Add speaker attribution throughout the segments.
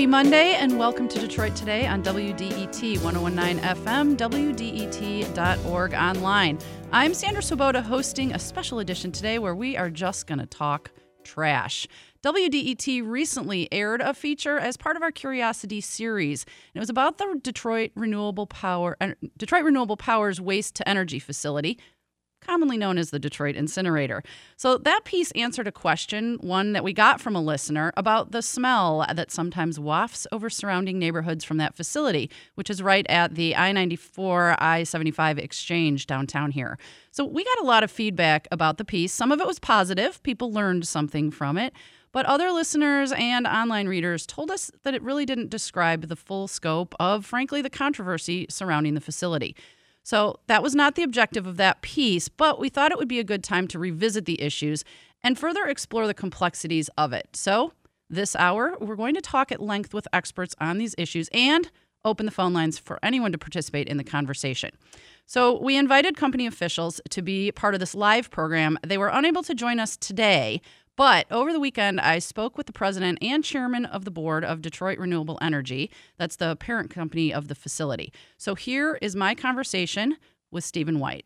Speaker 1: Happy Monday and welcome to Detroit Today on WDET 1019 FM, WDET.org online. I'm Sandra Svoboda hosting a special edition today where we are just going to talk trash. WDET recently aired a feature as part of our Curiosity series. And it was about the Detroit Renewable Power uh, Detroit Renewable Power's waste to energy facility, commonly known as the Detroit Incinerator. So that piece answered a question, one that we got from a listener, about the smell that sometimes wafts over surrounding neighborhoods from that facility, which is right at the I 94 I 75 exchange downtown here. So we got a lot of feedback about the piece. Some of it was positive, people learned something from it. But other listeners and online readers told us that it really didn't describe the full scope of, frankly, the controversy surrounding the facility. So that was not the objective of that piece, but we thought it would be a good time to revisit the issues and further explore the complexities of it. So this hour, we're going to talk at length with experts on these issues and open the phone lines for anyone to participate in the conversation. So, we invited company officials to be part of this live program. They were unable to join us today, but over the weekend, I spoke with the president and chairman of the board of Detroit Renewable Energy. That's the parent company of the facility. So here is my conversation with Stephen White.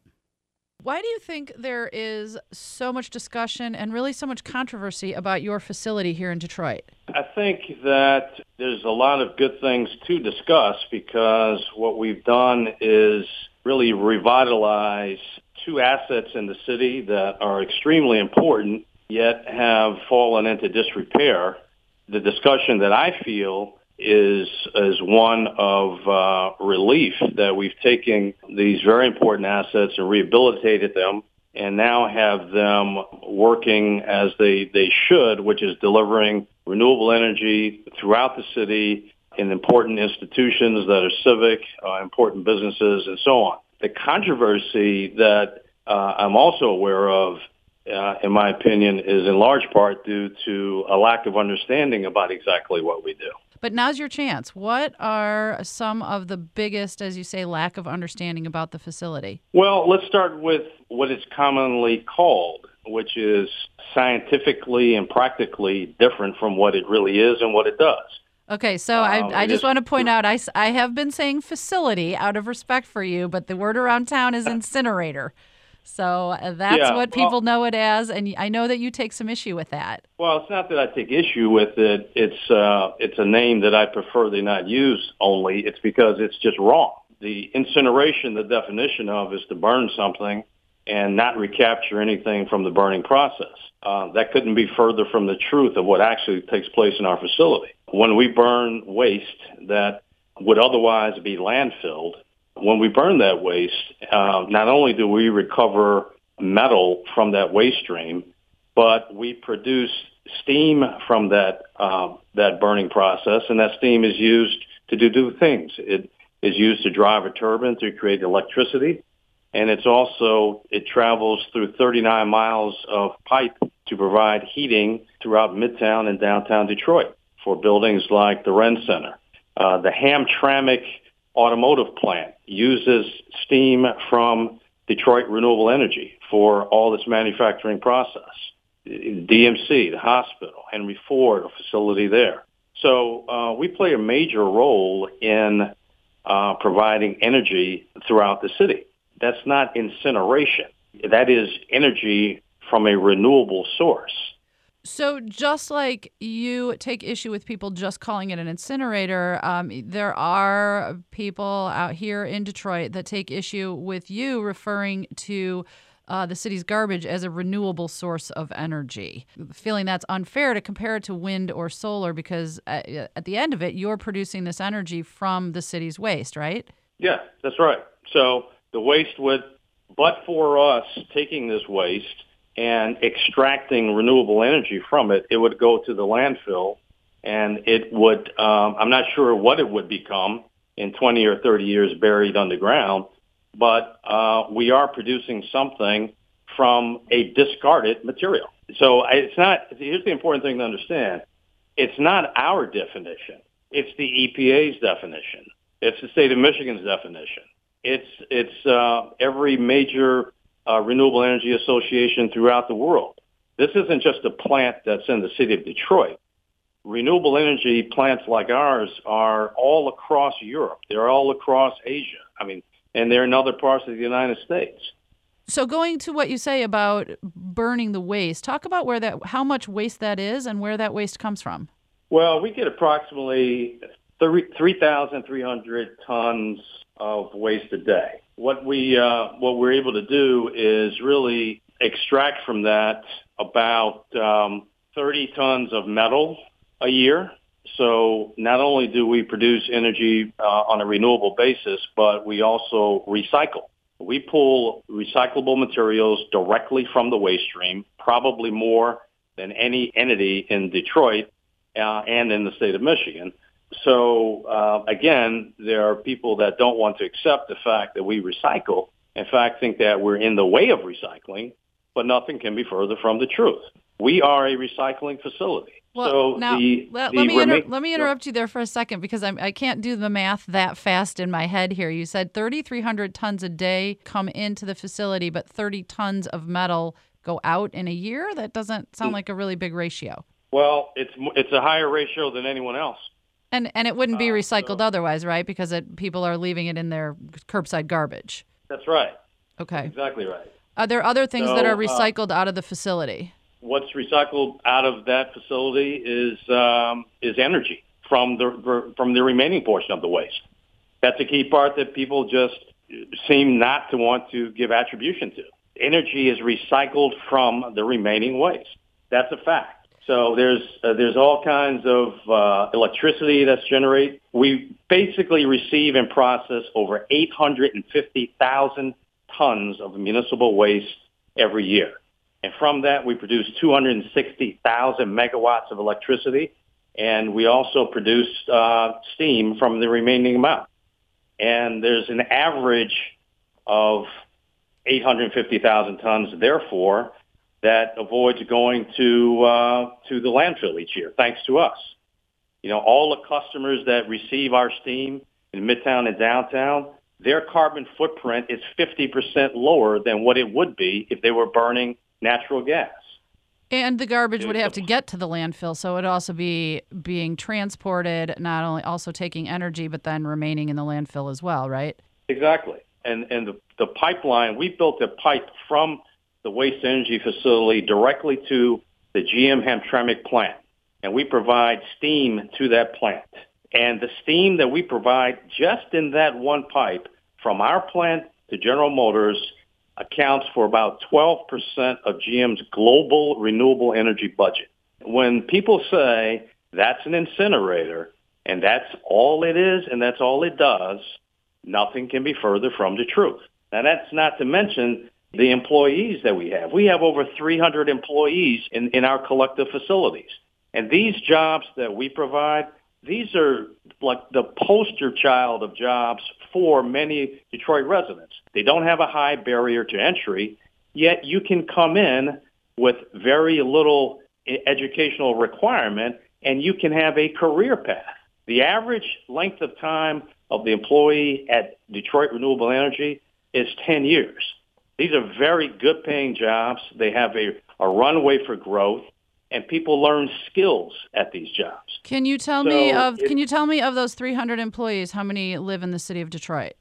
Speaker 1: Why do you think there is so much discussion and really so much controversy about your facility here in Detroit?
Speaker 2: I think that there's a lot of good things to discuss because what we've done is really revitalize two assets in the city that are extremely important yet have fallen into disrepair. The discussion that I feel is is one of uh, relief that we've taken these very important assets and rehabilitated them and now have them working as they, they should, which is delivering renewable energy throughout the city in important institutions that are civic, uh, important businesses, and so on. The controversy that uh, I'm also aware of uh, in my opinion, is in large part due to a lack of understanding about exactly what we do.
Speaker 1: But now's your chance. What are some of the biggest, as you say, lack of understanding about the facility?
Speaker 2: Well, let's start with what is commonly called, which is scientifically and practically different from what it really is and what it does.
Speaker 1: Okay, so um, I, I just want to point out I, I have been saying facility out of respect for you, but the word around town is incinerator. So uh, that's yeah, what people well, know it as, and I know that you take some issue with that.
Speaker 2: Well, it's not that I take issue with it. It's uh, it's a name that I prefer they not use. Only it's because it's just wrong. The incineration, the definition of, is to burn something and not recapture anything from the burning process. Uh, that couldn't be further from the truth of what actually takes place in our facility. When we burn waste that would otherwise be landfilled, when we burn that waste, uh, not only do we recover metal from that waste stream, but we produce steam from that uh, that burning process, and that steam is used to do two things. It is used to drive a turbine to create electricity, and it's also it travels through 39 miles of pipe to provide heating throughout Midtown and downtown Detroit for buildings like the Ren Center. Uh, the Hamtramck automotive plant uses steam from Detroit Renewable Energy for all its manufacturing process. DMC, the hospital, Henry Ford, a facility there. So uh, we play a major role in uh, providing energy throughout the city. That's not incineration. That is energy from a renewable source.
Speaker 1: So, just like you take issue with people just calling it an incinerator, um, there are people out here in Detroit that take issue with you referring to uh, the city's garbage as a renewable source of energy, feeling that's unfair to compare it to wind or solar because at, uh, at the end of it, you're producing this energy from the city's waste, right?
Speaker 2: Yeah, that's right. So, the waste would, but for us taking this waste, and extracting renewable energy from it, it would go to the landfill and it would, um, I'm not sure what it would become in 20 or 30 years buried underground, but uh, we are producing something from a discarded material. So it's not, here's the important thing to understand. It's not our definition. It's the EPA's definition. It's the state of Michigan's definition. It's, it's uh, every major uh, renewable energy association throughout the world. This isn't just a plant that's in the city of Detroit. renewable energy plants like ours are all across Europe. They're all across Asia. I mean, and they're in other parts of the United States.
Speaker 1: So going to what you say about burning the waste, talk about where that how much waste that is and where that waste comes from.
Speaker 2: Well, we get approximately 3,300 tons of waste a day. What we uh, what we're able to do is really extract from that about um, 30 tons of metal a year. So not only do we produce energy uh, on a renewable basis, but we also recycle. We pull recyclable materials directly from the waste stream, probably more than any entity in Detroit uh, and in the state of Michigan. So uh, again, there are people that don't want to accept the fact that we recycle. In fact, think that we're in the way of recycling, but nothing can be further from the truth. We are a recycling facility.
Speaker 1: Well,
Speaker 2: so
Speaker 1: now
Speaker 2: the,
Speaker 1: let,
Speaker 2: the
Speaker 1: let me inter- let me interrupt you there for a second because I'm, I can't do the math that fast in my head here. You said 3,300 tons a day come into the facility, but 30 tons of metal go out in a year. That doesn't sound like a really big ratio.
Speaker 2: Well, it's it's a higher ratio than anyone else.
Speaker 1: And and it wouldn't be
Speaker 2: Uh,
Speaker 1: recycled
Speaker 2: so-
Speaker 1: otherwise, right? Because it, people are leaving it in their curbside garbage.
Speaker 2: That's right.
Speaker 1: Okay.
Speaker 2: Exactly right.
Speaker 1: Are there other things that
Speaker 2: So,
Speaker 1: are
Speaker 2: uh,
Speaker 1: recycled out of the facility?
Speaker 2: What's recycled out of that facility is um, is energy from the from the remaining portion of the waste. That's a key part that people just seem not to want to give attribution to. Energy is recycled from the remaining waste. That's a fact. So there's uh, there's all kinds of uh, electricity that's generated. We basically receive and process over 850,000 tons of municipal waste every year. And from that, we produce 260,000 megawatts of electricity, and we also produce uh, steam from the remaining amount. And there's an average of 850,000 tons, therefore, that avoids going to uh, to the landfill each year, thanks to us. You know, all the customers that receive our steam in Midtown and downtown, their carbon footprint is 50% lower than what it would be if they were burning natural gas.
Speaker 1: And the garbage would have to get to the landfill, so it would also be being transported, not only also taking energy, but then remaining in the landfill as well, right?
Speaker 2: Exactly. And and the, the pipeline, we built a pipe from the waste energy facility directly to the GM Hamtramck plant. And we provide steam to that plant. And the steam that we provide just in that one pipe from our plant to General Motors accounts for about 12% of GM's global renewable energy budget. When people say that's an incinerator and that's all it is and that's all it does, nothing can be further from the truth. Now that's not to mention the employees that we have. We have over 300 employees in, in our collective facilities. And these jobs that we provide, these are like the poster child of jobs for many Detroit residents. They don't have a high barrier to entry, yet you can come in with very little educational requirement and you can have a career path. The average length of time of the employee at Detroit Renewable Energy is 10 years. These are very good paying jobs. They have a, a runway for growth and people learn skills at these jobs.
Speaker 1: Can you tell me of
Speaker 2: it-
Speaker 1: Can you tell me of those 300 employees, how many live in the city of Detroit?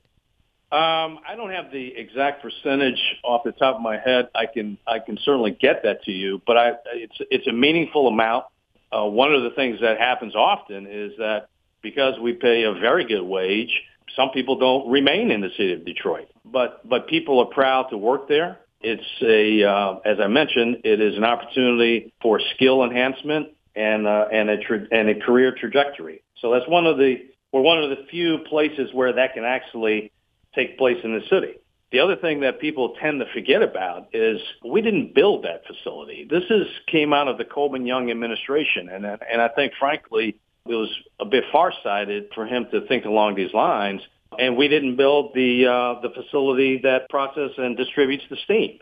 Speaker 2: Um, I don't have the exact percentage off the top of my head. I can I can certainly get that to you, but I, it's it's a meaningful amount. Uh, one of the things that happens often is that because we pay a very good wage, some people don't remain in the city of Detroit. But but people are proud to work there. It's a uh, as I mentioned, it is an opportunity for skill enhancement and uh, and a tra- and a career trajectory. So that's one of the we're one of the few places where that can actually take place in the city. The other thing that people tend to forget about is we didn't build that facility. This is came out of the Coleman Young administration, and and I think frankly it was a bit farsighted for him to think along these lines. And we didn't build the uh, the facility that processes and distributes the steam.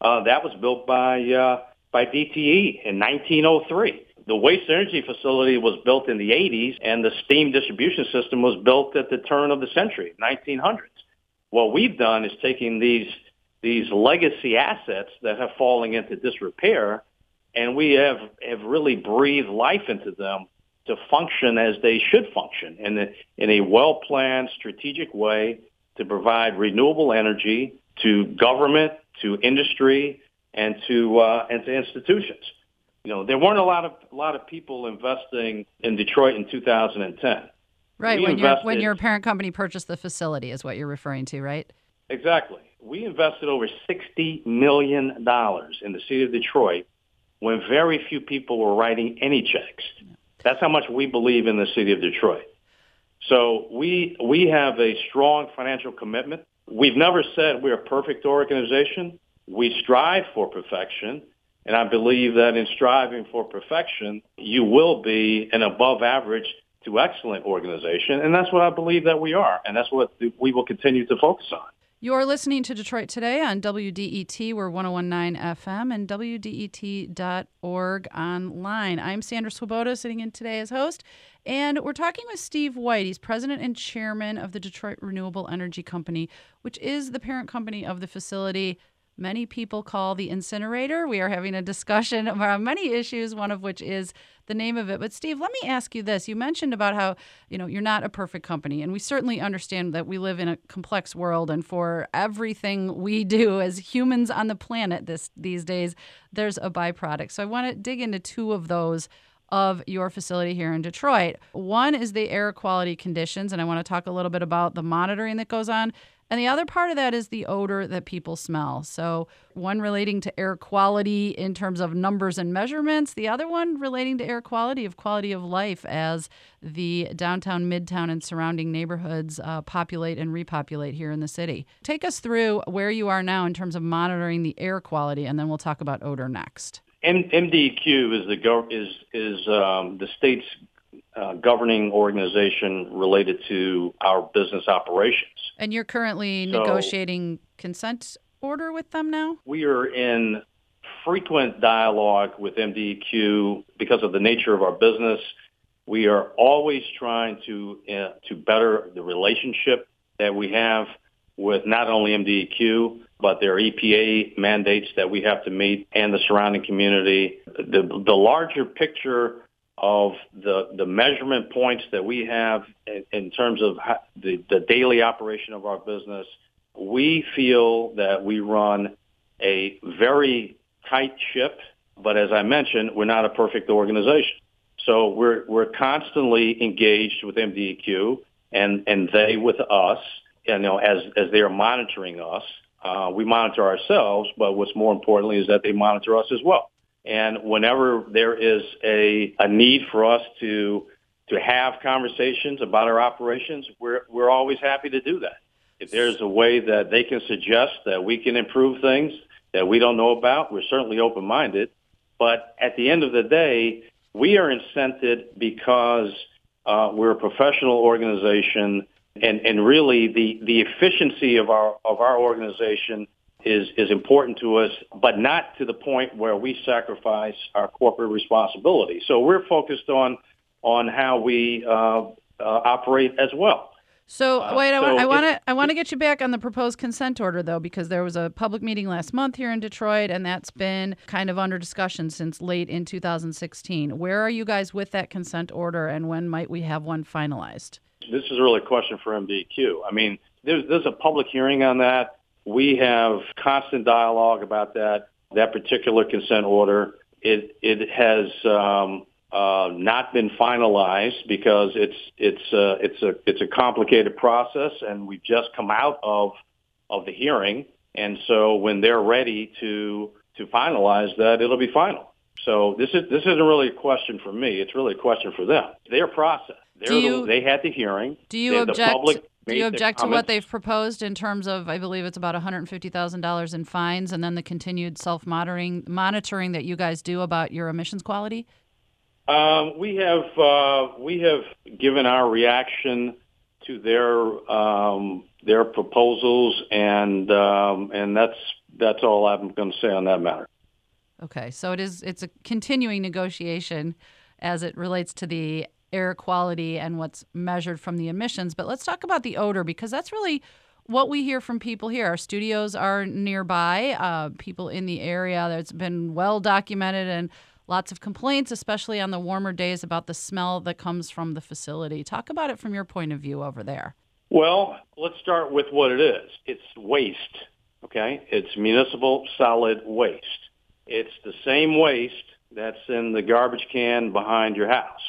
Speaker 2: Uh, that was built by uh, by DTE in 1903. The waste energy facility was built in the 80s, and the steam distribution system was built at the turn of the century, 1900s. What we've done is taking these these legacy assets that have fallen into disrepair, and we have have really breathed life into them to function as they should function in a, in a well-planned, strategic way to provide renewable energy to government, to industry, and to uh, and to institutions. You know, there weren't a lot of a lot of people investing in Detroit in 2010.
Speaker 1: Right we when when your parent company purchased the facility is what you're referring to, right?
Speaker 2: Exactly. We invested over sixty million dollars in the city of Detroit when very few people were writing any checks. That's how much we believe in the city of Detroit. So we we have a strong financial commitment. We've never said we're a perfect organization. We strive for perfection. And I believe that in striving for perfection, you will be an above average to excellent organization. And that's what I believe that we are. And that's what we will continue to focus on.
Speaker 1: You're listening to Detroit Today on WDET. We're 1019 FM and WDET.org online. I'm Sandra Svoboda, sitting in today as host. And we're talking with Steve White. He's president and chairman of the Detroit Renewable Energy Company, which is the parent company of the facility many people call the incinerator. We are having a discussion about many issues, one of which is the name of it. But Steve, let me ask you this. You mentioned about how, you know, you're not a perfect company, and we certainly understand that we live in a complex world and for everything we do as humans on the planet this these days, there's a byproduct. So I want to dig into two of those of your facility here in Detroit. One is the air quality conditions, and I want to talk a little bit about the monitoring that goes on. And the other part of that is the odor that people smell. So, one relating to air quality in terms of numbers and measurements, the other one relating to air quality of quality of life as the downtown, midtown, and surrounding neighborhoods uh, populate and repopulate here in the city. Take us through where you are now in terms of monitoring the air quality, and then we'll talk about odor next.
Speaker 2: M- MDEQ is the gov- is is um, the state's uh, governing organization related to our business operations.
Speaker 1: And you're currently so negotiating consent order with them now?
Speaker 2: We are in frequent dialogue with MDEQ because of the nature of our business. We are always trying to uh, to better the relationship that we have with not only MDEQ but their EPA mandates that we have to meet and the surrounding community. The the larger picture of the the measurement points that we have in, in terms of the the daily operation of our business, we feel that we run a very tight ship. But as I mentioned, we're not a perfect organization. So we're we're constantly engaged with MDEQ and and they with us. You know, as as they are monitoring us, uh, we monitor ourselves. But what's more importantly is that they monitor us as well. And whenever there is a, a need for us to to have conversations about our operations, we're we're always happy to do that. If there's a way that they can suggest that we can improve things that we don't know about, we're certainly open minded. But at the end of the day, we are incented because uh, we're a professional organization, and and really the the efficiency of our of our organization is is important to us, but not to the point where we sacrifice our corporate responsibility. So we're focused on on how we uh, uh, operate as well.
Speaker 1: So uh, wait, I want to I want to get you back on the proposed consent order though, because there was a public meeting last month here in Detroit, and that's been kind of under discussion since late in 2016. Where are you guys with that consent order, and when might we have one finalized?
Speaker 2: This is really a question for MDQ. I mean, there's there's a public hearing on that. We have constant dialogue about that that particular consent order. It it has um, uh, not been finalized because it's it's uh, it's a it's a complicated process, and we've just come out of of the hearing. And so when they're ready to to finalize that, it'll be final. So this is this isn't really a question for me. It's really a question for them. Their process. They're you, the, they had the hearing.
Speaker 1: Do you object? Public, do you object to what they've proposed in terms of, I believe it's about $150,000 in fines and then the continued self monitoring monitoring that you guys do about your emissions quality?
Speaker 2: Um, we have uh, we have given our reaction to their um, their proposals, and um, and that's that's all I'm going to say on that matter.
Speaker 1: Okay, so it is it's a continuing negotiation as it relates to the air quality and what's measured from the emissions. But let's talk about the odor because that's really what we hear from people here. Our studios are nearby, uh, people in the area. That's been well documented and lots of complaints, especially on the warmer days, about the smell that comes from the facility. Talk about it from your point of view over there.
Speaker 2: Well, let's start with what it is. It's waste, okay? It's municipal solid waste. It's the same waste that's in the garbage can behind your house.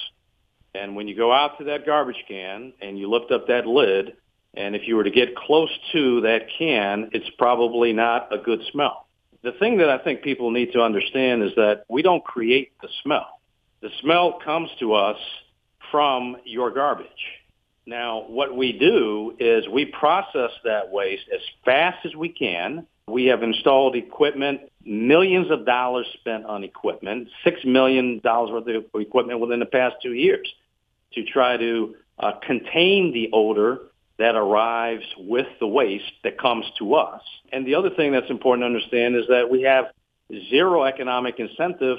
Speaker 2: And when you go out to that garbage can and you lift up that lid, and if you were to get close to that can, it's probably not a good smell. The thing that I think people need to understand is that we don't create the smell. The smell comes to us from your garbage. Now, what we do is we process that waste as fast as we can. We have installed equipment, millions of dollars spent on equipment, $6 million worth of equipment within the past two years to try to uh, contain the odor that arrives with the waste that comes to us. And the other thing that's important to understand is that we have zero economic incentive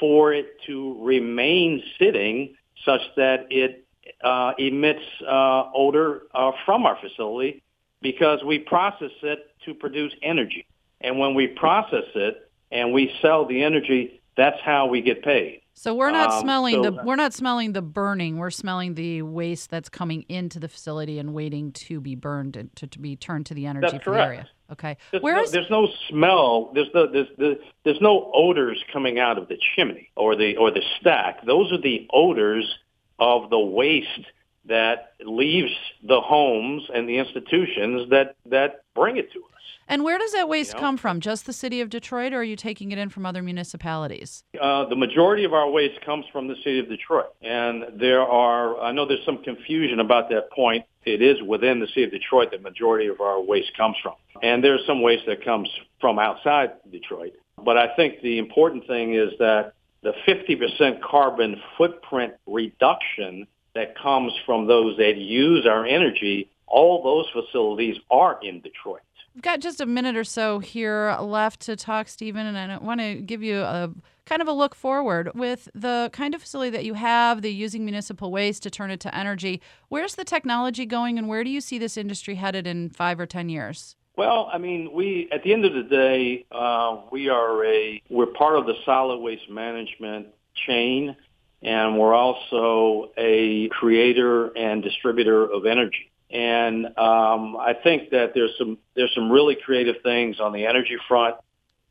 Speaker 2: for it to remain sitting such that it uh, emits uh, odor uh, from our facility because we process it to produce energy. And when we process it and we sell the energy, that's how we get paid.
Speaker 1: So we're not um, smelling so, the we're not smelling the burning. We're smelling the waste that's coming into the facility and waiting to be burned and to, to be turned to the energy
Speaker 2: that's
Speaker 1: for
Speaker 2: correct.
Speaker 1: the area. Okay.
Speaker 2: There's no, there's no smell. There's no there's, there's there's no odors coming out of the chimney or the or the stack. Those are the odors of the waste that leaves the homes and the institutions that that bring it to us.
Speaker 1: And where does that waste you know? come from? Just the city of Detroit, or are you taking it in from other municipalities?
Speaker 2: Uh, the majority of our waste comes from the city of Detroit, and there are. I know there's some confusion about that point. It is within the city of Detroit that majority of our waste comes from, and there's some waste that comes from outside Detroit. But I think the important thing is that the 50% carbon footprint reduction that comes from those that use our energy, all those facilities are in Detroit.
Speaker 1: We've got just a minute or so here left to talk, Stephen, and I want to give you a kind of a look forward with the kind of facility that you have, the using municipal waste to turn it to energy. Where's the technology going, and where do you see this industry headed in five or ten years?
Speaker 2: Well, I mean, we at the end of the day, uh, we are a we're part of the solid waste management chain, and we're also a creator and distributor of energy. And um, I think that there's some there's some really creative things on the energy front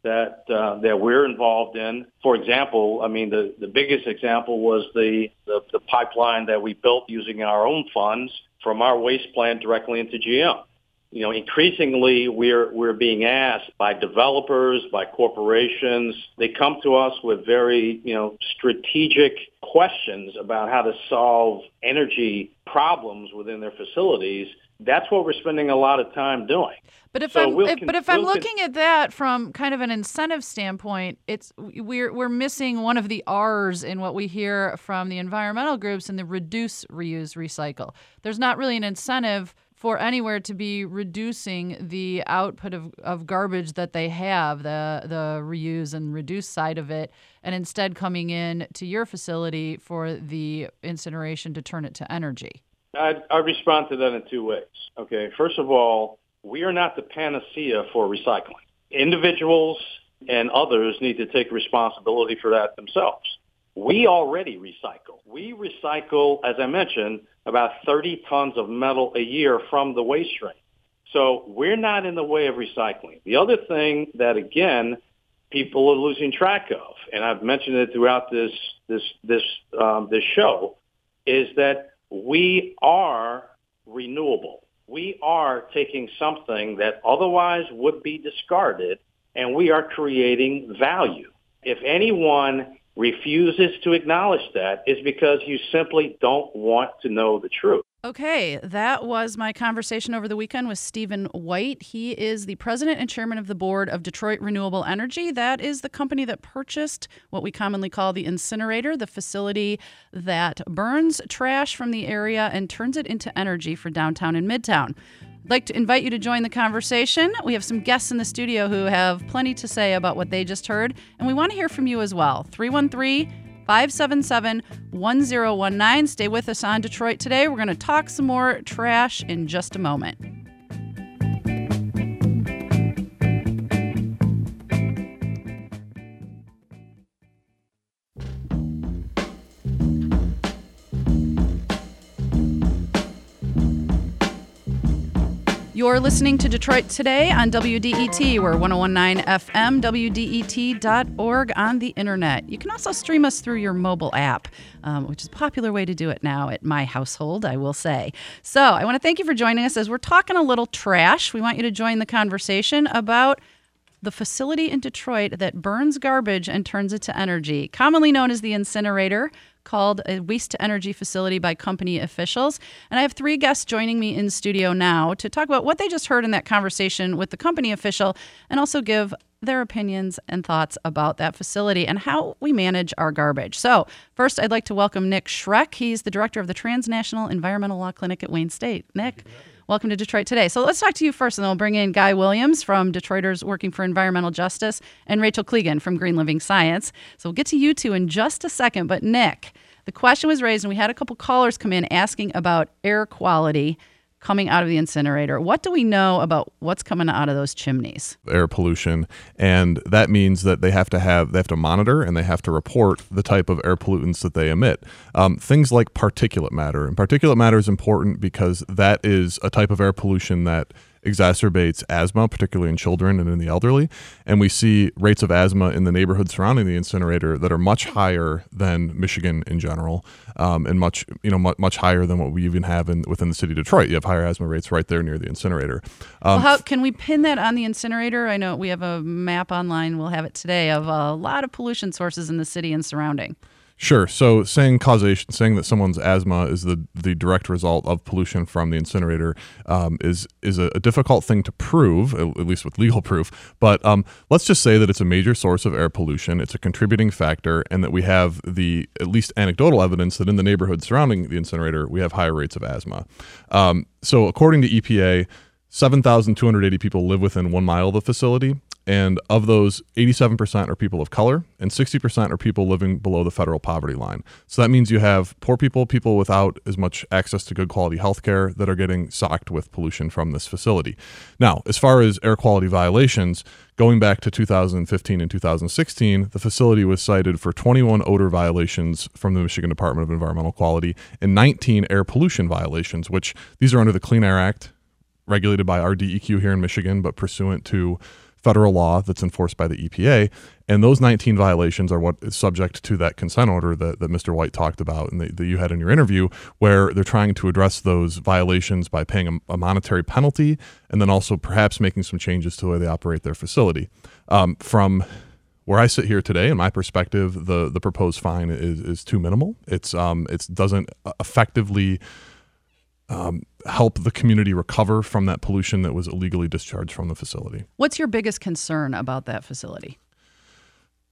Speaker 2: that uh, that we're involved in. For example, I mean the the biggest example was the, the the pipeline that we built using our own funds from our waste plant directly into GM you know, increasingly we're we're being asked by developers, by corporations. They come to us with very, you know, strategic questions about how to solve energy problems within their facilities. That's what we're spending a lot of time doing.
Speaker 1: But if so I'm we'll if, but if we'll I'm looking con- at that from kind of an incentive standpoint, it's we're we're missing one of the R's in what we hear from the environmental groups in the reduce, reuse, recycle. There's not really an incentive for anywhere to be reducing the output of, of garbage that they have, the the reuse and reduce side of it, and instead coming in to your facility for the incineration to turn it to energy?
Speaker 2: I'd, I'd respond to that in two ways. Okay, first of all, we are not the panacea for recycling. Individuals and others need to take responsibility for that themselves. We already recycle. We recycle, as I mentioned, about 30 tons of metal a year from the waste stream. So we're not in the way of recycling. The other thing that, again, people are losing track of, and I've mentioned it throughout this this this um, this show, is that we are renewable. We are taking something that otherwise would be discarded, and we are creating value. If anyone refuses to acknowledge that is because you simply don't want to know the truth.
Speaker 1: Okay, that was my conversation over the weekend with Stephen White. He is the president and chairman of the board of Detroit Renewable Energy. That is the company that purchased what we commonly call the incinerator, the facility that burns trash from the area and turns it into energy for downtown and midtown. I'd like to invite you to join the conversation. We have some guests in the studio who have plenty to say about what they just heard, and we want to hear from you as well. 313 577 1019. Stay with us on Detroit today. We're going to talk some more trash in just a moment. You're listening to Detroit Today on WDET. We're 1019 FM, WDET.org on the internet. You can also stream us through your mobile app, um, which is a popular way to do it now at my household, I will say. So I want to thank you for joining us as we're talking a little trash. We want you to join the conversation about the facility in Detroit that burns garbage and turns it to energy, commonly known as the incinerator called a waste to energy facility by company officials. And I have three guests joining me in studio now to talk about what they just heard in that conversation with the company official and also give their opinions and thoughts about that facility and how we manage our garbage. So, first, I'd like to welcome Nick Schroeck. He's the director of the Transnational Environmental Law Clinic at Wayne State. Nick. Welcome to Detroit Today. So let's talk to you first, and then we'll bring in Guy Williams from Detroiters Working for Environmental Justice and Rachel Klegon from Green Living Science. So we'll get to you two in just a second. But Nick, the question was raised, and we had a couple callers come in asking about air quality coming out of the incinerator. What do we know about what's coming out of those chimneys?
Speaker 3: Air pollution, and that means that they have to have they have to monitor and they have to report the type of air pollutants that they emit. Um, things like particulate matter, and particulate matter is important because that is a type of air pollution that exacerbates asthma, particularly in children and in the elderly. And we see rates of asthma in the neighborhood surrounding the incinerator that are much higher than Michigan in general, um, and much you know much, much higher than what we even have in within the city of Detroit. You have higher asthma rates right there near the incinerator.
Speaker 1: Um, well, how can we pin that on the incinerator? I know we have a map online. We'll have it today of a lot of pollution sources in the city and surrounding.
Speaker 3: Sure. So saying causation, saying that someone's asthma is the, the direct result of pollution from the incinerator um, is is a, a, difficult thing to prove, at, least with legal proof. But um, let's just say that it's a major source of air pollution. It's a contributing factor, and that we have the at least anecdotal evidence that in the neighborhood surrounding the incinerator we have higher rates of asthma. Um, so according to EPA. 7,280 people live within one mile of the facility. And of those, 87% are people of color, and 60% are people living below the federal poverty line. So that means you have poor people, people without as much access to good quality health care that are getting socked with pollution from this facility. Now, as far as air quality violations, going back to 2015 and 2016, the facility was cited for 21 odor violations from the Michigan Department of Environmental Quality and 19 air pollution violations, which these are under the Clean Air Act, regulated by our DEQ here in Michigan, but pursuant to federal law that's enforced by the EPA. And those 19 violations are what is subject to that consent order that, that Mr. White talked about and that, you had in your interview, where they're trying to address those violations by paying a, a, monetary penalty and then also perhaps making some changes to the way they operate their facility. Um, from where I sit here today, in my perspective, the, the proposed fine is, is too minimal. It's um, it doesn't effectively um, help the community recover from that pollution that was illegally discharged from the facility.
Speaker 1: What's your biggest concern about that facility?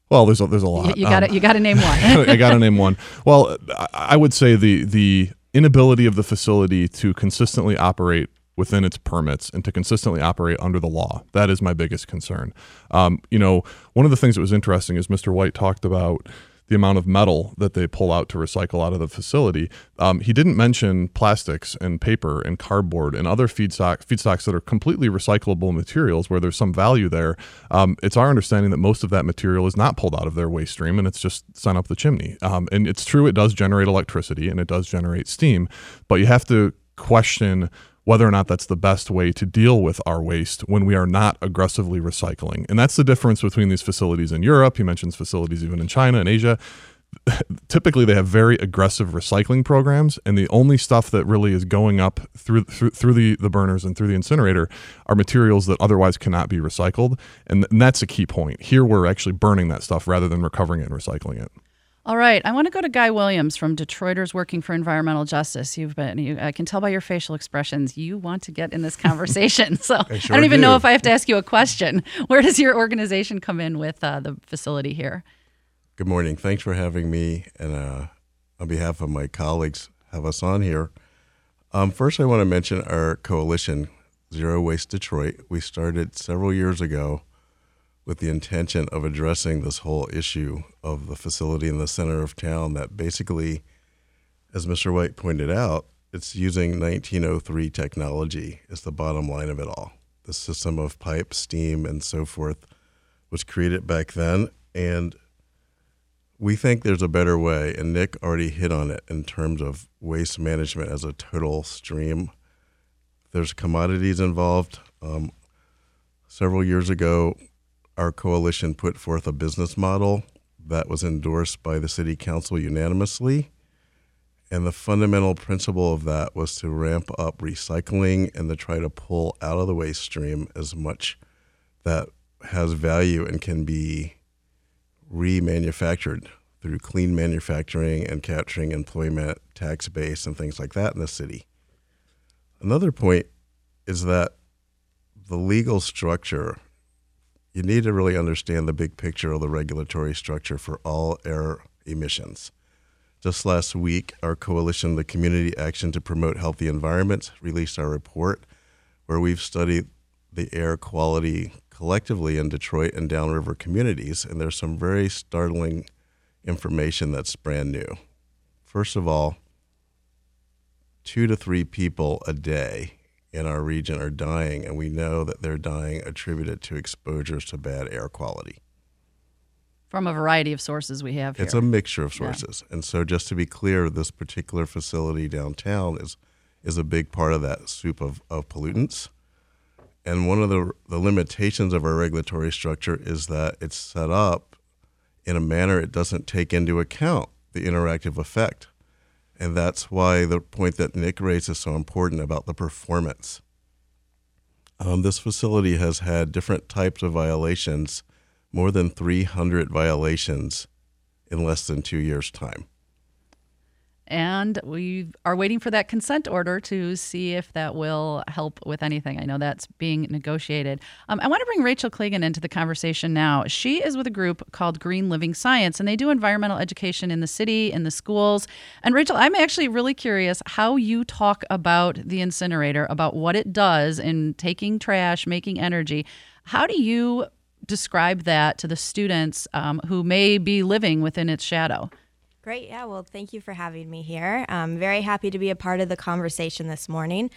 Speaker 3: Well, there's a, there's a lot.
Speaker 1: You, got um, you got to name one.
Speaker 3: I got to name one. Well, I would say the the inability of the facility to consistently operate within its permits and to consistently operate under the law. That is my biggest concern. Um, you know, one of the things that was interesting is Mr. White talked about the amount of metal that they pull out to recycle out of the facility. Um, he didn't mention plastics and paper and cardboard and other feedstock feedstocks that are completely recyclable materials where there's some value there. Um, it's our understanding that most of that material is not pulled out of their waste stream and it's just sent up the chimney. Um, and it's true it does generate electricity and it does generate steam, but you have to question whether or not that's the best way to deal with our waste when we are not aggressively recycling. And that's the difference between these facilities in Europe. He mentions facilities even in China and Asia. Typically, they have very aggressive recycling programs, and the only stuff that really is going up through through, through the, the burners and through the incinerator are materials that otherwise cannot be recycled. And, and that's a key point. Here, we're actually burning that stuff rather than recovering it and recycling it.
Speaker 1: All right, I want to go to Guy Williams from Detroiters Working for Environmental Justice. You've been, you, I can tell by your facial expressions, you want to get in this conversation. So I, sure I don't even do. know if I have to ask you a question. Where does your organization come in with uh, the facility here?
Speaker 4: Good morning. Thanks for having me, and uh, on behalf of my colleagues, have us on here. Um, first, I want to mention our coalition, Zero Waste Detroit. We started several years ago with the intention of addressing this whole issue of the facility in the center of town that basically, as Mr. White pointed out, it's using 1903 technology is the bottom line of it all. The system of pipe, steam, and so forth was created back then, and we think there's a better way. And Nick already hit on it in terms of waste management as a total stream There's commodities involved. Um, several years ago, our coalition put forth a business model that was endorsed by the city council unanimously. And the fundamental principle of that was to ramp up recycling and to try to pull out of the waste stream as much that has value and can be remanufactured through clean manufacturing and capturing employment, tax base, and things like that in the city. Another point is that the legal structure, you need to really understand the big picture of the regulatory structure for all air emissions. Just last week, our coalition, the Community Action to Promote Healthy Environments, released our report where we've studied the air quality collectively in Detroit and downriver communities, and there's some very startling information that's brand new. First of all, two to three people a day in our region are dying, and we know that they're dying attributed to exposures to bad air quality.
Speaker 1: From a variety of sources we have here.
Speaker 4: It's a mixture of sources. Yeah. And so, just to be clear, this particular facility downtown is, is a big part of that soup of, of pollutants. And one of the, the limitations of our regulatory structure is that it's set up in a manner it doesn't take into account the interactive effect. And that's why the point that Nick raised is so important about the performance. Um, this facility has had different types of violations, more than 300 violations in less than two years' time
Speaker 1: and we are waiting for that consent order to see if that will help with anything. I know that's being negotiated. Um, I want to bring Rachel Klegon into the conversation now. She is with a group called Green Living Science, and they do environmental education in the city, in the schools. And Rachel, I'm actually really curious how you talk about the incinerator, about what it does in taking trash, making energy. How do you describe that to the students um, who may be living within its shadow?
Speaker 5: Great. Yeah. Well, thank you for having me here. I'm very happy to be a part of the conversation this morning.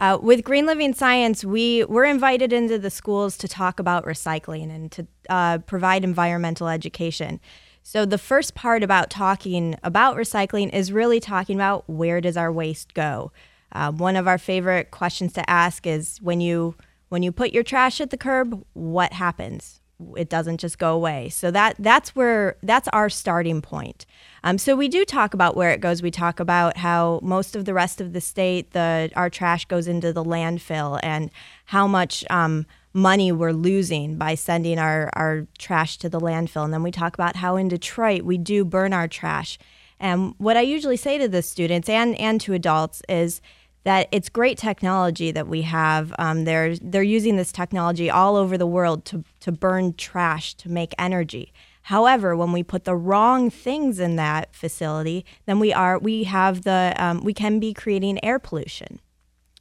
Speaker 5: Uh, with Green Living Science, we were invited into the schools to talk about recycling and to uh, provide environmental education. So the first part about talking about recycling is really talking about where does our waste go. Uh, one of our favorite questions to ask is when you when you put your trash at the curb, what happens? It doesn't just go away. So that that's where that's our starting point. Um, so we do talk about where it goes. We talk about how most of the rest of the state, the our trash goes into the landfill, and how much um, money we're losing by sending our our trash to the landfill. And then we talk about how in Detroit we do burn our trash. And what I usually say to the students and and to adults is that it's great technology that we have. Um, they're they're using this technology all over the world to to burn trash to make energy. However, when we put the wrong things in that facility, then we are we have the um, we can be creating air pollution.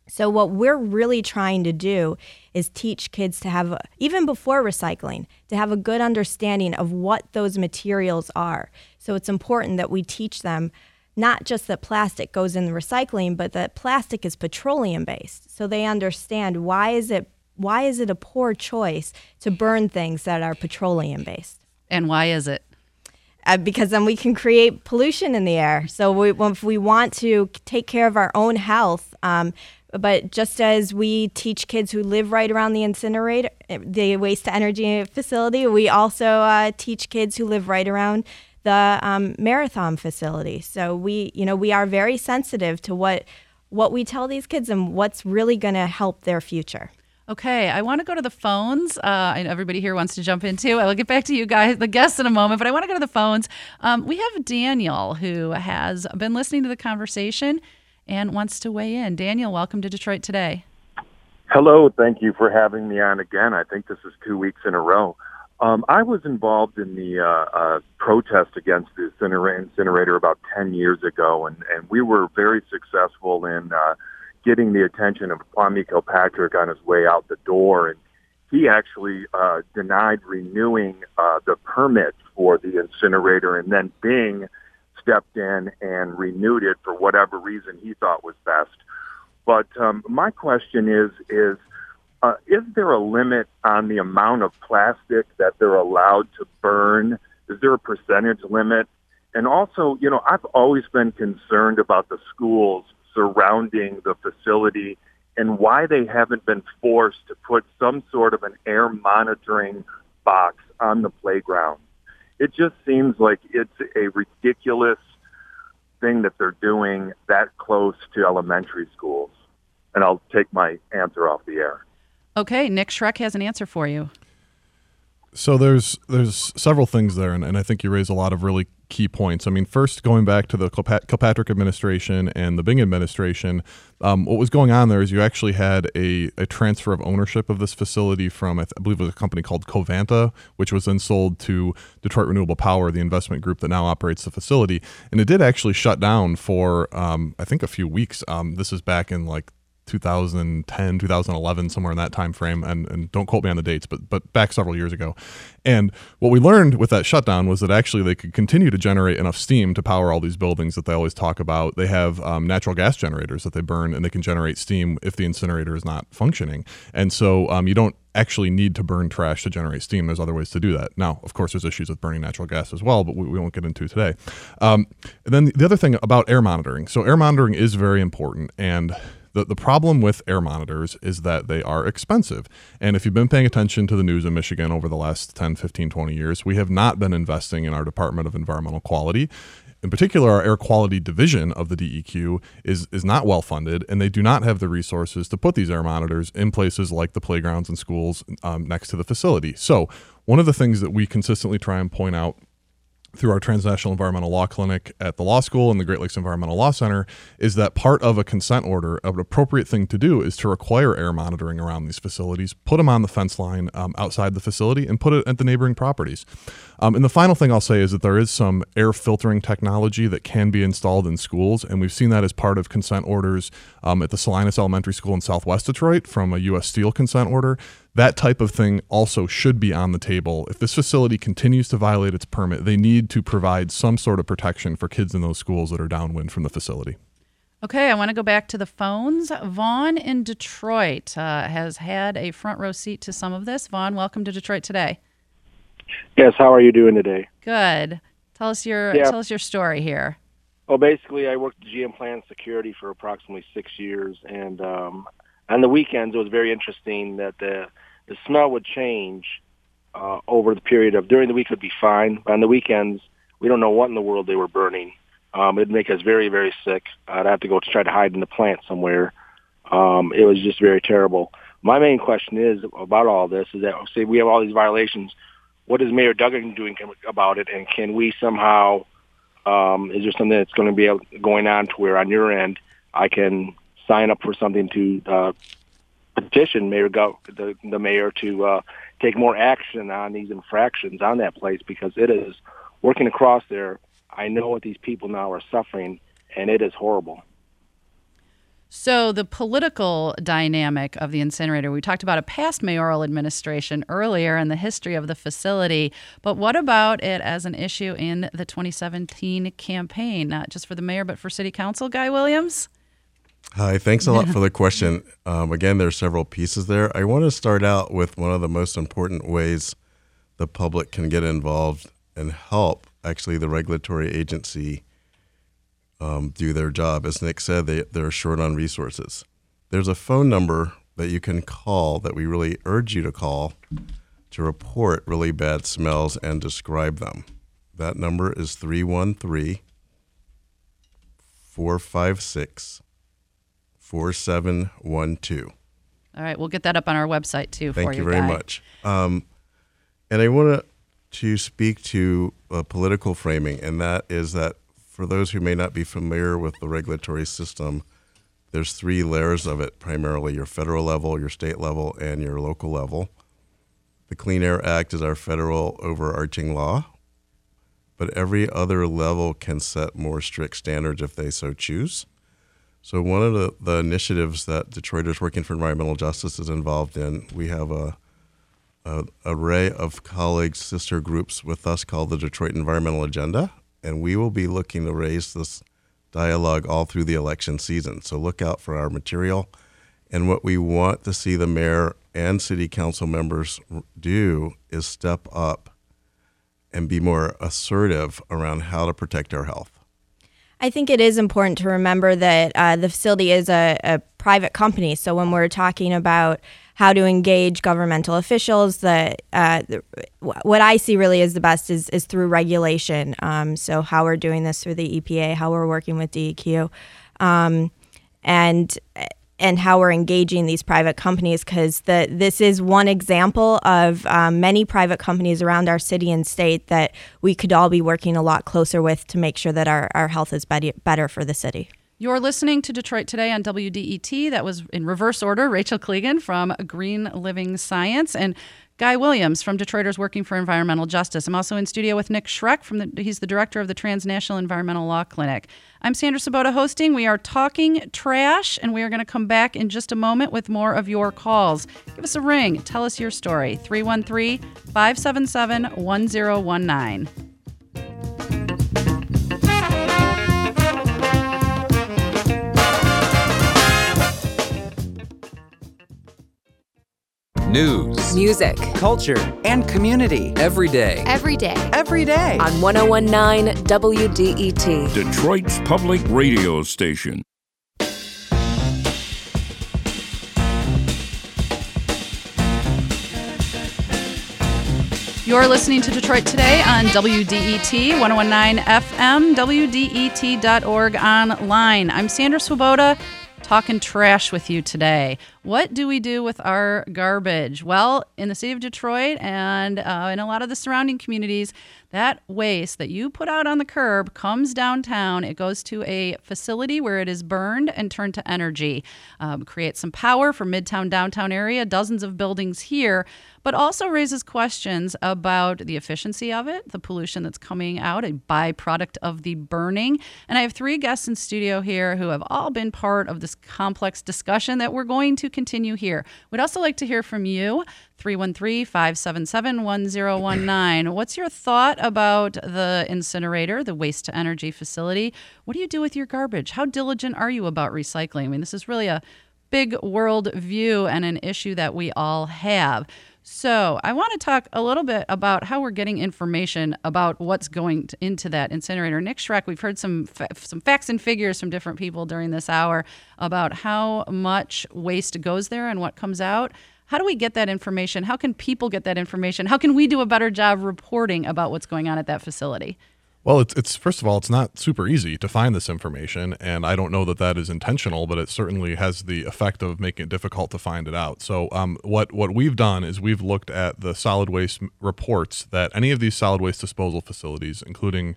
Speaker 5: So what we're really trying to do is teach kids to have even before recycling to have a good understanding of what those materials are. So it's important that we teach them not just that plastic goes in the recycling, but that plastic is petroleum based. So they understand why is it why is it a poor choice to burn things that are petroleum based.
Speaker 1: And why is it?
Speaker 5: Uh, because then we can create pollution in the air. So we, if we want to take care of our own health, um, but just as we teach kids who live right around the incinerator, the waste to energy facility, we also uh, teach kids who live right around the um, marathon facility. So we, you know, we are very sensitive to what what we tell these kids and what's really going to help their future.
Speaker 1: Okay, I want to go to the phones. Uh, and everybody here wants to jump in too. I will get back to you guys, the guests, in a moment, but I want to go to the phones. Um, we have Daniel who has been listening to the conversation and wants to weigh in. Daniel, welcome to Detroit today.
Speaker 6: Hello, thank you for having me on again. I think this is two weeks in a row. Um, I was involved in the uh, uh, protest against the incinerator about 10 years ago, and, and we were very successful in uh, getting the attention of Kwame Kilpatrick on his way out the door, and he actually uh, denied renewing uh, the permit for the incinerator, and then Bing stepped in and renewed it for whatever reason he thought was best. But um, my question is is uh, is there a limit on the amount of plastic that they're allowed to burn? Is there a percentage limit? And also, you know, I've always been concerned about the schools surrounding the facility and why they haven't been forced to put some sort of an air monitoring box on the playground. It just seems like it's a ridiculous thing that they're doing that close to elementary schools. And I'll take my answer off the air.
Speaker 1: Okay, Nick Schroeck has an answer for you.
Speaker 3: So there's there's several things there, and, and I think you raise a lot of really key points. I mean, first going back to the Kilpatrick administration and the Bing administration, um, what was going on there is you actually had a, a transfer of ownership of this facility from I, th- I believe it was a company called Covanta, which was then sold to Detroit Renewable Power, the investment group that now operates the facility, and it did actually shut down for um, I think a few weeks. Um, this is back in like 2010 2011 somewhere in that time frame and, and don't quote me on the dates but but back several years ago and what we learned with that shutdown was that actually they could continue to generate enough steam to power all these buildings that they always talk about they have um, natural gas generators that they burn and they can generate steam if the incinerator is not functioning and so um, you don't actually need to burn trash to generate steam. There's other ways to do that. Now, of course, there's issues with burning natural gas as well, but we, we won't get into today. Um, and then the other thing about air monitoring. So, air monitoring is very important. And the, the problem with air monitors is that they are expensive. And if you've been paying attention to the news in Michigan over the last 10, 15, 20 years, we have not been investing in our Department of Environmental Quality. In particular, our air quality division of the DEQ is, is not well funded, and they do not have the resources to put these air monitors in places like the playgrounds and schools um, next to the facility. So, one of the things that we consistently try and point out through our Transnational Environmental Law Clinic at the law school and the Great Lakes Environmental Law Center is that part of a consent order, an appropriate thing to do is to require air monitoring around these facilities, put them on the fence line um, outside the facility, and put it at the neighboring properties. Um, and the final thing I'll say is that there is some air filtering technology that can be installed in schools, and we've seen that as part of consent orders um, at the Salinas Elementary School in Southwest Detroit from a U.S. Steel consent order that type of thing also should be on the table. If this facility continues to violate its permit, they need to provide some sort of protection for kids in those schools that are downwind from the facility.
Speaker 1: Okay, I want to go back to the phones. Vaughn in Detroit uh, has had a front row seat to some of this. Vaughn, welcome to Detroit today.
Speaker 7: Yes, how are you doing today?
Speaker 1: Good. Tell us your yeah. tell us your story here.
Speaker 7: Well, basically, I worked at GM Plant Security for approximately six years, and um, on the weekends it was very interesting that the the smell would change uh, over the period of during the week would be fine, but on the weekends we don't know what in the world they were burning. Um, it'd make us very very sick. I'd have to go to try to hide in the plant somewhere. Um, it was just very terrible. My main question is about all this is that say we have all these violations. What is Mayor Duggan doing about it, and can we somehow? Um, is there something that's going to be going on to where on your end I can sign up for something to uh, petition Mayor Go, the, the mayor to uh, take more action on these infractions on that place because it is working across there. I know what these people now are suffering, and it is horrible.
Speaker 1: So, the political dynamic of the incinerator, we talked about a past mayoral administration earlier and the history of the facility, but what about it as an issue in the 2017 campaign, not just for the mayor, but for city council? Guy Williams?
Speaker 4: Hi, thanks a lot for the question. Um, again, there are several pieces there. I want to start out with one of the most important ways the public can get involved and help actually the regulatory agency um, do their job. As Nick said, they, they're short on resources. There's a phone number that you can call that we really urge you to call to report really bad smells and describe them. That number is 313 456 4712.
Speaker 1: All right, we'll get that up on our website too.
Speaker 4: Thank
Speaker 1: you,
Speaker 4: you very
Speaker 1: guy.
Speaker 4: much. Um, and I want to speak to a political framing, and that is that for those who may not be familiar with the regulatory system, there's three layers of it primarily your federal level, your state level, and your local level. The Clean Air Act is our federal overarching law, but every other level can set more strict standards if they so choose. So one of the, the initiatives that Detroiters Working for Environmental Justice is involved in, we have a, a array of colleagues, sister groups with us called the Detroit Environmental Agenda, and we will be looking to raise this dialogue all through the election season. So look out for our material. And what we want to see the mayor and city council members do is step up and be more assertive around how to protect our health.
Speaker 5: I think it is important to remember that uh, the facility is a, a private company. So when we're talking about how to engage governmental officials, the, uh, the what I see really is the best is is through regulation. Um, so how we're doing this through the EPA, how we're working with DEQ, um, and and how we're engaging these private companies because this is one example of um, many private companies around our city and state that we could all be working a lot closer with to make sure that our, our health is better, better for the city.
Speaker 1: You're listening to Detroit Today on WDET. That was in reverse order. Rachel Klegon from Green Living Science and Guy Williams from Detroiters Working for Environmental Justice. I'm also in studio with Nick Schroeck from the he's the director of the Transnational Environmental Law Clinic. I'm Sandra Svoboda hosting. We are talking trash, and we are going to come back in just a moment with more of your calls. Give us a ring. Tell us your story. 313 577 1019.
Speaker 8: News,
Speaker 9: music,
Speaker 8: culture,
Speaker 9: and community.
Speaker 8: every day.
Speaker 10: Every day.
Speaker 9: Every day.
Speaker 10: On 1019 WDET.
Speaker 11: Detroit's public radio station.
Speaker 1: You're listening to Detroit Today on WDET 1019 FM, WDET.org online. I'm Sandra Svoboda talking trash with you today. What do we do with our garbage? Well, in the city of Detroit and uh, in a lot of the surrounding communities, that waste that you put out on the curb comes downtown. It goes to a facility where it is burned and turned to energy. Um, creates some power for Midtown downtown area, dozens of buildings here, but also raises questions about the efficiency of it, the pollution that's coming out, a byproduct of the burning. And I have three guests in studio here who have all been part of this complex discussion that we're going to continue here. We'd also like to hear from you. 313 577 1019. What's your thought about the incinerator, the waste to energy facility? What do you do with your garbage? How diligent are you about recycling? I mean, this is really a big world view and an issue that we all have. So, I want to talk a little bit about how we're getting information about what's going to, into that incinerator. Nick Schroeck, we've heard some fa- some facts and figures from different people during this hour about how much waste goes there and what comes out. How do we get that information? How can people get that information? How can we do a better job reporting about what's going on at that facility?
Speaker 3: Well, it's, it's first of all, it's not super easy to find this information, and I don't know that that is intentional, but it certainly has the effect of making it difficult to find it out. So, um, what what we've done is we've looked at the solid waste reports that any of these solid waste disposal facilities, including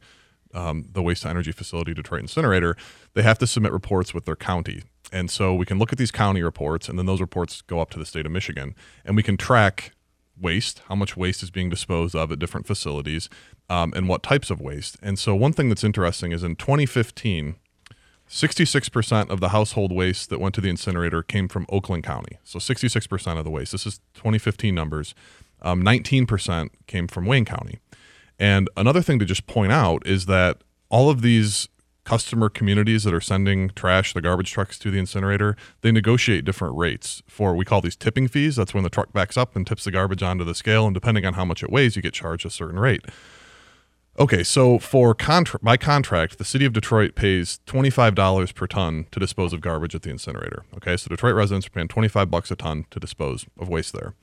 Speaker 3: um, the waste to energy facility, Detroit Incinerator, they have to submit reports with their county. And so we can look at these county reports, and then those reports go up to the state of Michigan, and we can track waste, how much waste is being disposed of at different facilities, um, and what types of waste. And so, one thing that's interesting is in 2015, 66% of the household waste that went to the incinerator came from Oakland County. So, 66% of the waste. This is 2015 numbers. Um, 19% came from Wayne County. And another thing to just point out is that all of these customer communities that are sending trash, the garbage trucks to the incinerator, they negotiate different rates for we call these tipping fees. That's when the truck backs up and tips the garbage onto the scale, and depending on how much it weighs, you get charged a certain rate. Okay, so for contra- by contract, the city of Detroit pays twenty-five dollars per ton to dispose of garbage at the incinerator. Okay, so Detroit residents are paying twenty-five bucks a ton to dispose of waste there.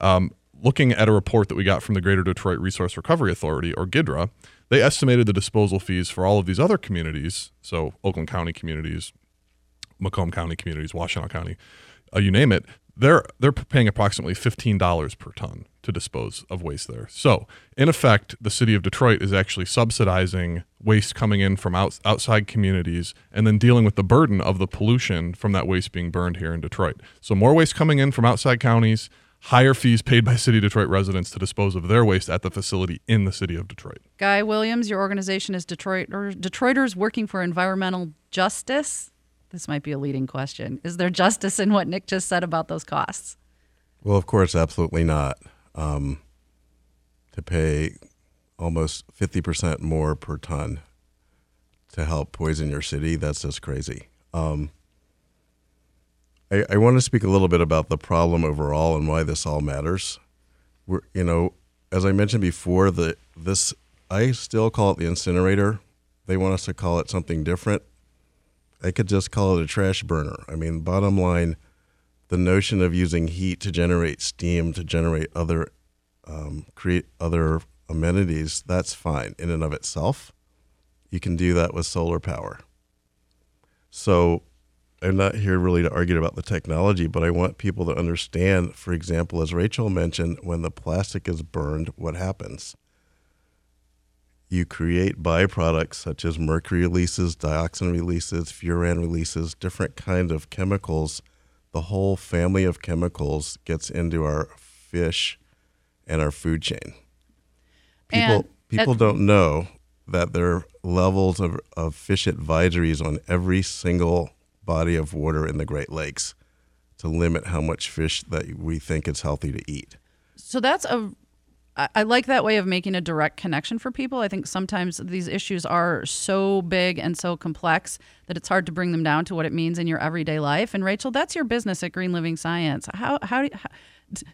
Speaker 3: Um, looking at a report that we got from the Greater Detroit Resource Recovery Authority, or GIDRA, they estimated the disposal fees for all of these other communities, so Oakland County communities, Macomb County communities, Washtenaw County, uh, you name it, they're they're paying approximately fifteen dollars per ton to dispose of waste there. So, in effect, the city of Detroit is actually subsidizing waste coming in from out, outside communities and then dealing with the burden of the pollution from that waste being burned here in Detroit. So, more waste coming in from outside counties, higher fees paid by city Detroit residents to dispose of their waste at the facility in the city of Detroit.
Speaker 1: Guy Williams, your organization is Detroit or Detroiters Working for Environmental Justice. This might be a leading question. Is there justice in what Nick just said about those costs?
Speaker 4: Well, of course, absolutely not. Um, to pay almost 50% more per ton to help poison your city, that's just crazy. Um, I, I want to speak a little bit about the problem overall and why this all matters. We're, you know, as I mentioned before, the this I still call it the incinerator. They want us to call it something different. I could just call it a trash burner. I mean, bottom line, the notion of using heat to generate steam to generate other um, create other amenities that's fine in and of itself. You can do that with solar power. So I'm not here really to argue about the technology, but I want people to understand, for example, as Rachel mentioned, when the plastic is burned, what happens? You create byproducts such as mercury releases, dioxin releases, furan releases, different kinds of chemicals. The whole family of chemicals gets into our fish and our food chain. People
Speaker 1: And
Speaker 4: people don't know that there are levels of, of fish advisories on every single body of water in the Great Lakes to limit how much fish that we think it's healthy to eat.
Speaker 1: So that's a I like that way of making a direct connection for people. I think sometimes these issues are so big and so complex that it's hard to bring them down to what it means in your everyday life. And Rachel, that's your business at Green Living Science. How how, do, how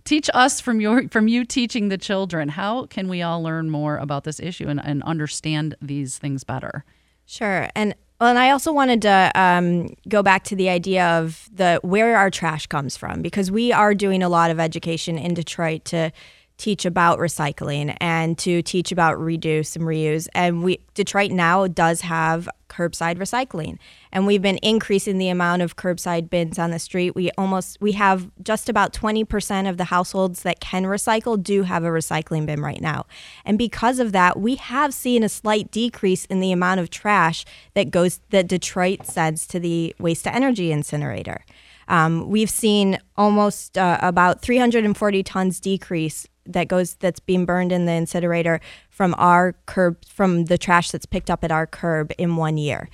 Speaker 1: teach us from your from you teaching the children? How can we all learn more about this issue and, and understand these things better?
Speaker 5: Sure. And well, and I also wanted to um, go back to the idea of the where our trash comes from because we are doing a lot of education in Detroit to teach about recycling and to teach about reduce and reuse. And we Detroit now does have curbside recycling, and we've been increasing the amount of curbside bins on the street. We almost we have just about twenty percent of the households that can recycle do have a recycling bin right now, and because of that, we have seen a slight decrease in the amount of trash that goes that Detroit sends to the waste to energy incinerator. Um, we've seen almost uh, about 340 tons decrease that goes that's being burned in the incinerator from our curb from the trash that's picked up at our curb in one year.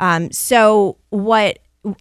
Speaker 5: Um, so what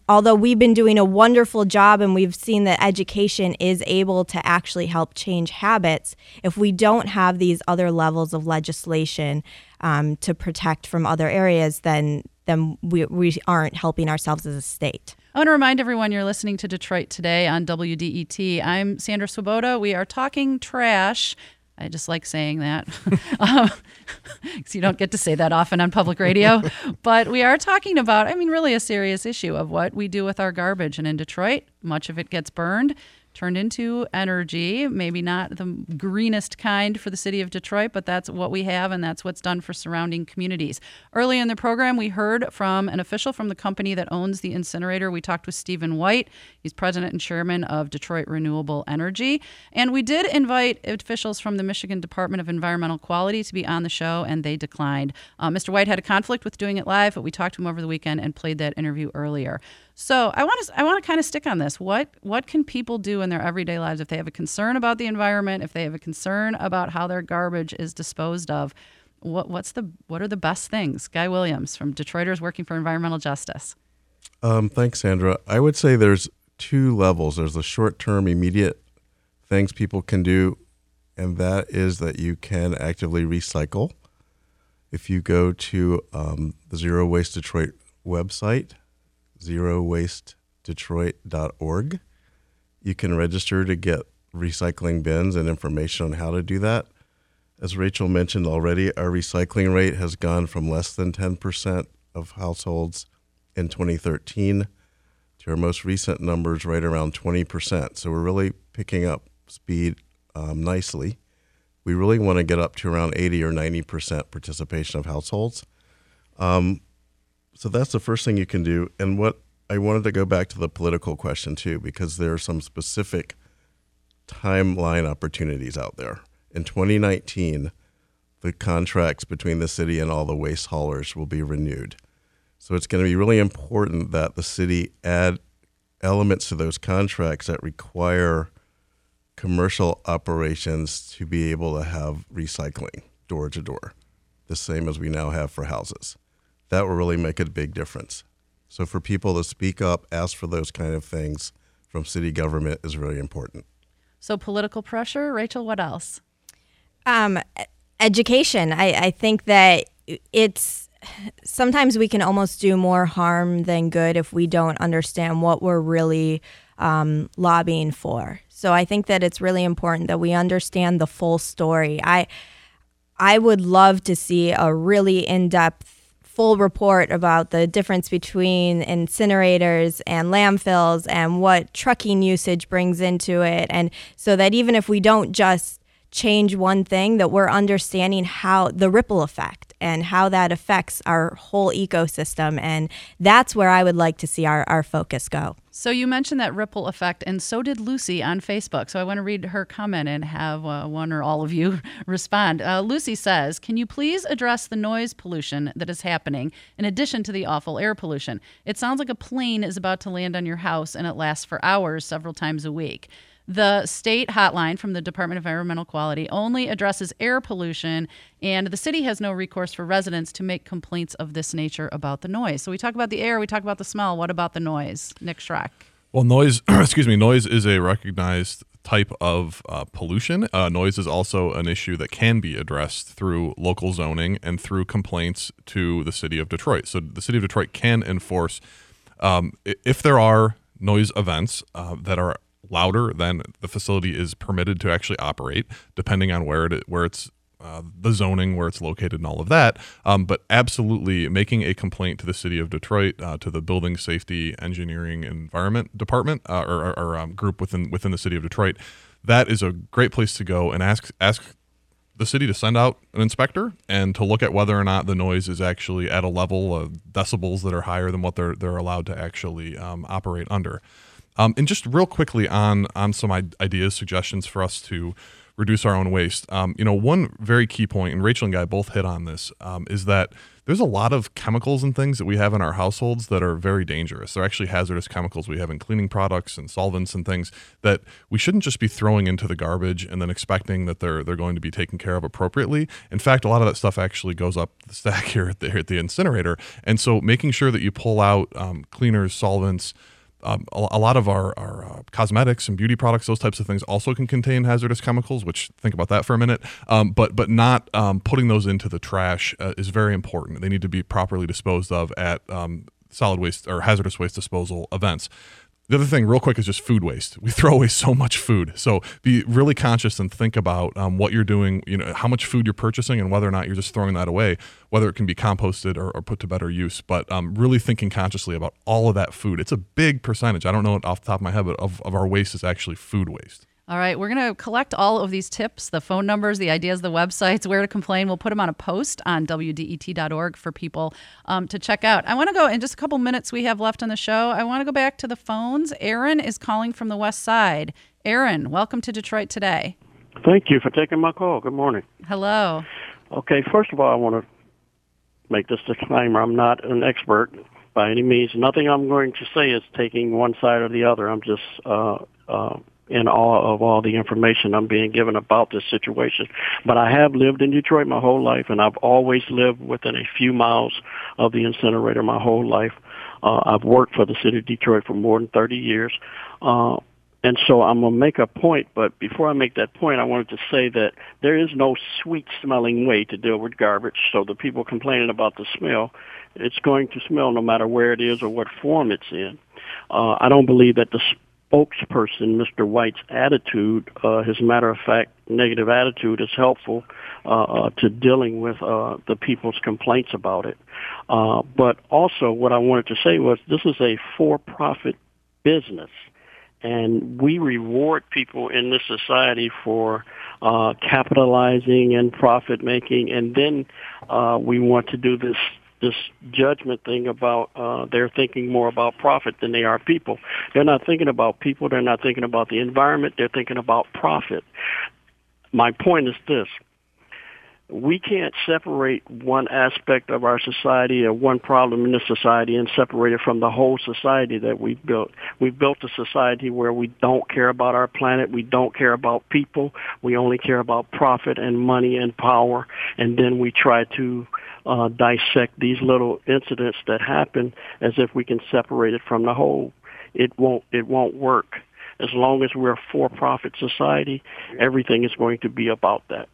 Speaker 5: although we've been doing a wonderful job and we've seen that education is able to actually help change habits, if we don't have these other levels of legislation um, to protect from other areas, then then we, we aren't helping ourselves as a state.
Speaker 1: I want to remind everyone you're listening to Detroit Today on WDET. I'm Sandra Svoboda. We are talking trash. I just like saying that um, because you don't get to say that often on public radio. but we are talking about, I mean, really a serious issue of what we do with our garbage. And in Detroit, much of it gets burned, turned into energy. Maybe not the greenest kind for the city of Detroit, but that's what we have, and that's what's done for surrounding communities. Early in the program, we heard from an official from the company that owns the incinerator. We talked with Stephen White. He's president and chairman of Detroit Renewable Energy. And we did invite officials from the Michigan Department of Environmental Quality to be on the show, and they declined. Uh, Mr. White had a conflict with doing it live, but we talked to him over the weekend and played that interview earlier. So I want to I want to kind of stick on this. What what can people do in their everyday lives if they have a concern about the environment, if they have a concern about how their garbage is disposed of? What what's the what are the best things? Guy Williams from Detroiters Working for Environmental Justice.
Speaker 4: Um, thanks, Sandra. I would say there's two levels. There's the short-term, immediate things people can do, and that is that you can actively recycle. If you go to um, the Zero Waste Detroit website, zerowastedetroit.org, you can register to get recycling bins and information on how to do that. As Rachel mentioned already, our recycling rate has gone from less than 10% of households in 2013 to our most recent numbers right around 20%. So we're really picking up speed um, nicely. We really want to get up to around 80 or 90% participation of households. Um, so that's the first thing you can do. And what I wanted to go back to the political question too, because there are some specific timeline opportunities out there. In 2019, the contracts between the city and all the waste haulers will be renewed. So it's going to be really important that the city add elements to those contracts that require commercial operations to be able to have recycling door to door, the same as we now have for houses. That will really make a big difference. So for people to speak up, ask for those kind of things from city government is really important.
Speaker 1: So political pressure, Rachel, what else?
Speaker 5: Um, education. I, I think that it's sometimes we can almost do more harm than good if we don't understand what we're really um, lobbying for. So I think that it's really important that we understand the full story. I I would love to see a really in-depth full report about the difference between incinerators and landfills and what trucking usage brings into it. And so that even if we don't just change one thing, that we're understanding how the ripple effect and how that affects our whole ecosystem. And that's where I would like to see our, our focus go.
Speaker 1: So you mentioned that ripple effect, and so did Lucy on Facebook. So I want to read her comment and have uh, one or all of you respond. Uh, Lucy says, "Can you please address the noise pollution that is happening in addition to the awful air pollution? It sounds like a plane is about to land on your house, and it lasts for hours, several times a week." The state hotline from the Department of Environmental Quality only addresses air pollution, and the city has no recourse for residents to make complaints of this nature about the noise. So we talk about the air, we talk about the smell. What about the noise? Nick Schroeck.
Speaker 3: Well, noise, excuse me, noise is a recognized type of uh, pollution. Uh, noise is also an issue that can be addressed through local zoning and through complaints to the city of Detroit. So the city of Detroit can enforce um, if there are noise events uh, that are louder than the facility is permitted to actually operate, depending on where it where it's uh, the zoning where it's located and all of that. Um, but absolutely making a complaint to the city of Detroit, uh, to the Building Safety Engineering Environment Department uh, or, or um, group within within the city of Detroit, that is a great place to go and ask ask the city to send out an inspector and to look at whether or not the noise is actually at a level of decibels that are higher than what they're they're allowed to actually um, operate under. Um, and just real quickly on on some ideas, suggestions for us to reduce our own waste. Um, you know, one very key point, and Rachel and Guy both hit on this, um, is that there's a lot of chemicals and things that we have in our households that are very dangerous. They're actually hazardous chemicals we have in cleaning products and solvents and things that we shouldn't just be throwing into the garbage and then expecting that they're they're going to be taken care of appropriately. In fact, a lot of that stuff actually goes up the stack here at the, here at the incinerator. And so, making sure that you pull out um, cleaners, solvents um, a, a, lot of our, our uh, cosmetics and beauty products, those types of things, also can contain hazardous chemicals. Which think about that for a minute. Um, but but not um, putting those into the trash uh, is very important. They need to be properly disposed of at um, solid waste or hazardous waste disposal events. The other thing, real quick, is just food waste. We throw away so much food. So be really conscious and think about um, what you're doing, you know, how much food you're purchasing and whether or not you're just throwing that away, whether it can be composted or, or put to better use. But um, really thinking consciously about all of that food. It's a big percentage. I don't know it off the top of my head, but of, of our waste is actually food waste.
Speaker 1: All right, we're going to collect all of these tips, the phone numbers, the ideas, the websites, where to complain. We'll put them on a post on WDET.org for people um, to check out. I want to go in just a couple minutes we have left on the show. I want to go back to the phones. Aaron is calling from the West Side. Aaron, welcome to Detroit today.
Speaker 8: Thank you for taking my call. Good morning.
Speaker 1: Hello.
Speaker 8: Okay, first of all, I want to make this disclaimer. I'm not an expert by any means. Nothing I'm going to say is taking one side or the other. I'm just uh, uh, in awe of all the information I'm being given about this situation. But I have lived in Detroit my whole life, and I've always lived within a few miles of the incinerator my whole life. Uh, I've worked for the city of Detroit for more than 30 years. Uh, and so I'm going to make a point, but before I make that point, I wanted to say that there is no sweet smelling way to deal with garbage. So the people complaining about the smell, it's going to smell no matter where it is or what form it's in. Uh, I don't believe that the spokesperson, Mr. White's attitude, uh, his matter of fact negative attitude, is helpful uh, uh, to dealing with uh, the people's complaints about it. Uh, but also, what I wanted to say was this is a for-profit business, and we reward people in this society for uh, capitalizing and profit making, and then uh, we want to do this this judgment thing about uh, they're thinking more about profit than they are people. They're not thinking about people. They're not thinking about the environment. They're thinking about profit. My point is this. We can't separate one aspect of our society or one problem in this society and separate it from the whole society that we've built. We've built a society where we don't care about our planet. We don't care about people. We only care about profit and money and power. And then we try to uh, dissect these little incidents that happen as if we can separate it from the whole. It won't. It won't work. As long as we're a for-profit society, everything is going to be about that.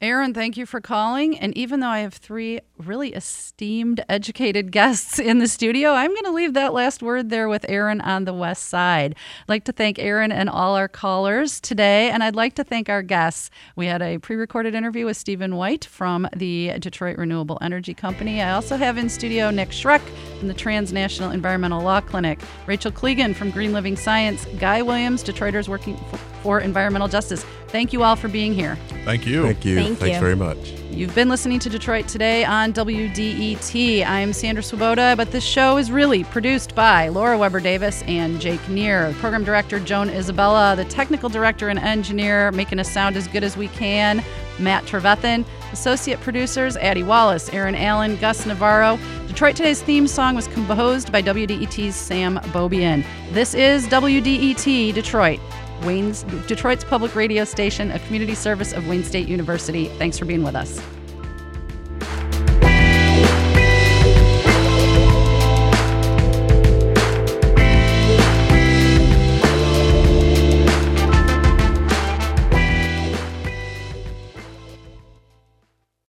Speaker 1: Aaron, thank you for calling. And even though I have three really esteemed, educated guests in the studio, I'm going to leave that last word there with Aaron on the west side. I'd like to thank Aaron and all our callers today, and I'd like to thank our guests. We had a pre recorded interview with Stephen White from the Detroit Renewable Energy Company. I also have in studio Nick Schroeck from the Transnational Environmental Law Clinic, Rachel Klegon from Green Living Science, Guy Williams, Detroiters working for, for environmental justice. Thank you all for being here.
Speaker 3: Thank you.
Speaker 4: Thank you.
Speaker 5: Thank
Speaker 4: Thanks
Speaker 5: you.
Speaker 4: very much.
Speaker 1: You've been listening to Detroit Today on WDET. I'm Sandra Svoboda, but this show is really produced by Laura Weber Davis and Jake Neher. Program director Joan Isabella, the technical director and engineer making us sound as good as we can, Matt Trevethan. Associate producers Addie Wallace, Aaron Allen, Gus Navarro. Detroit Today's theme song was composed by WDET's Sam Bobian. This is WDET Detroit. Wayne's Detroit's public radio station, a community service of Wayne State University. Thanks for being with us.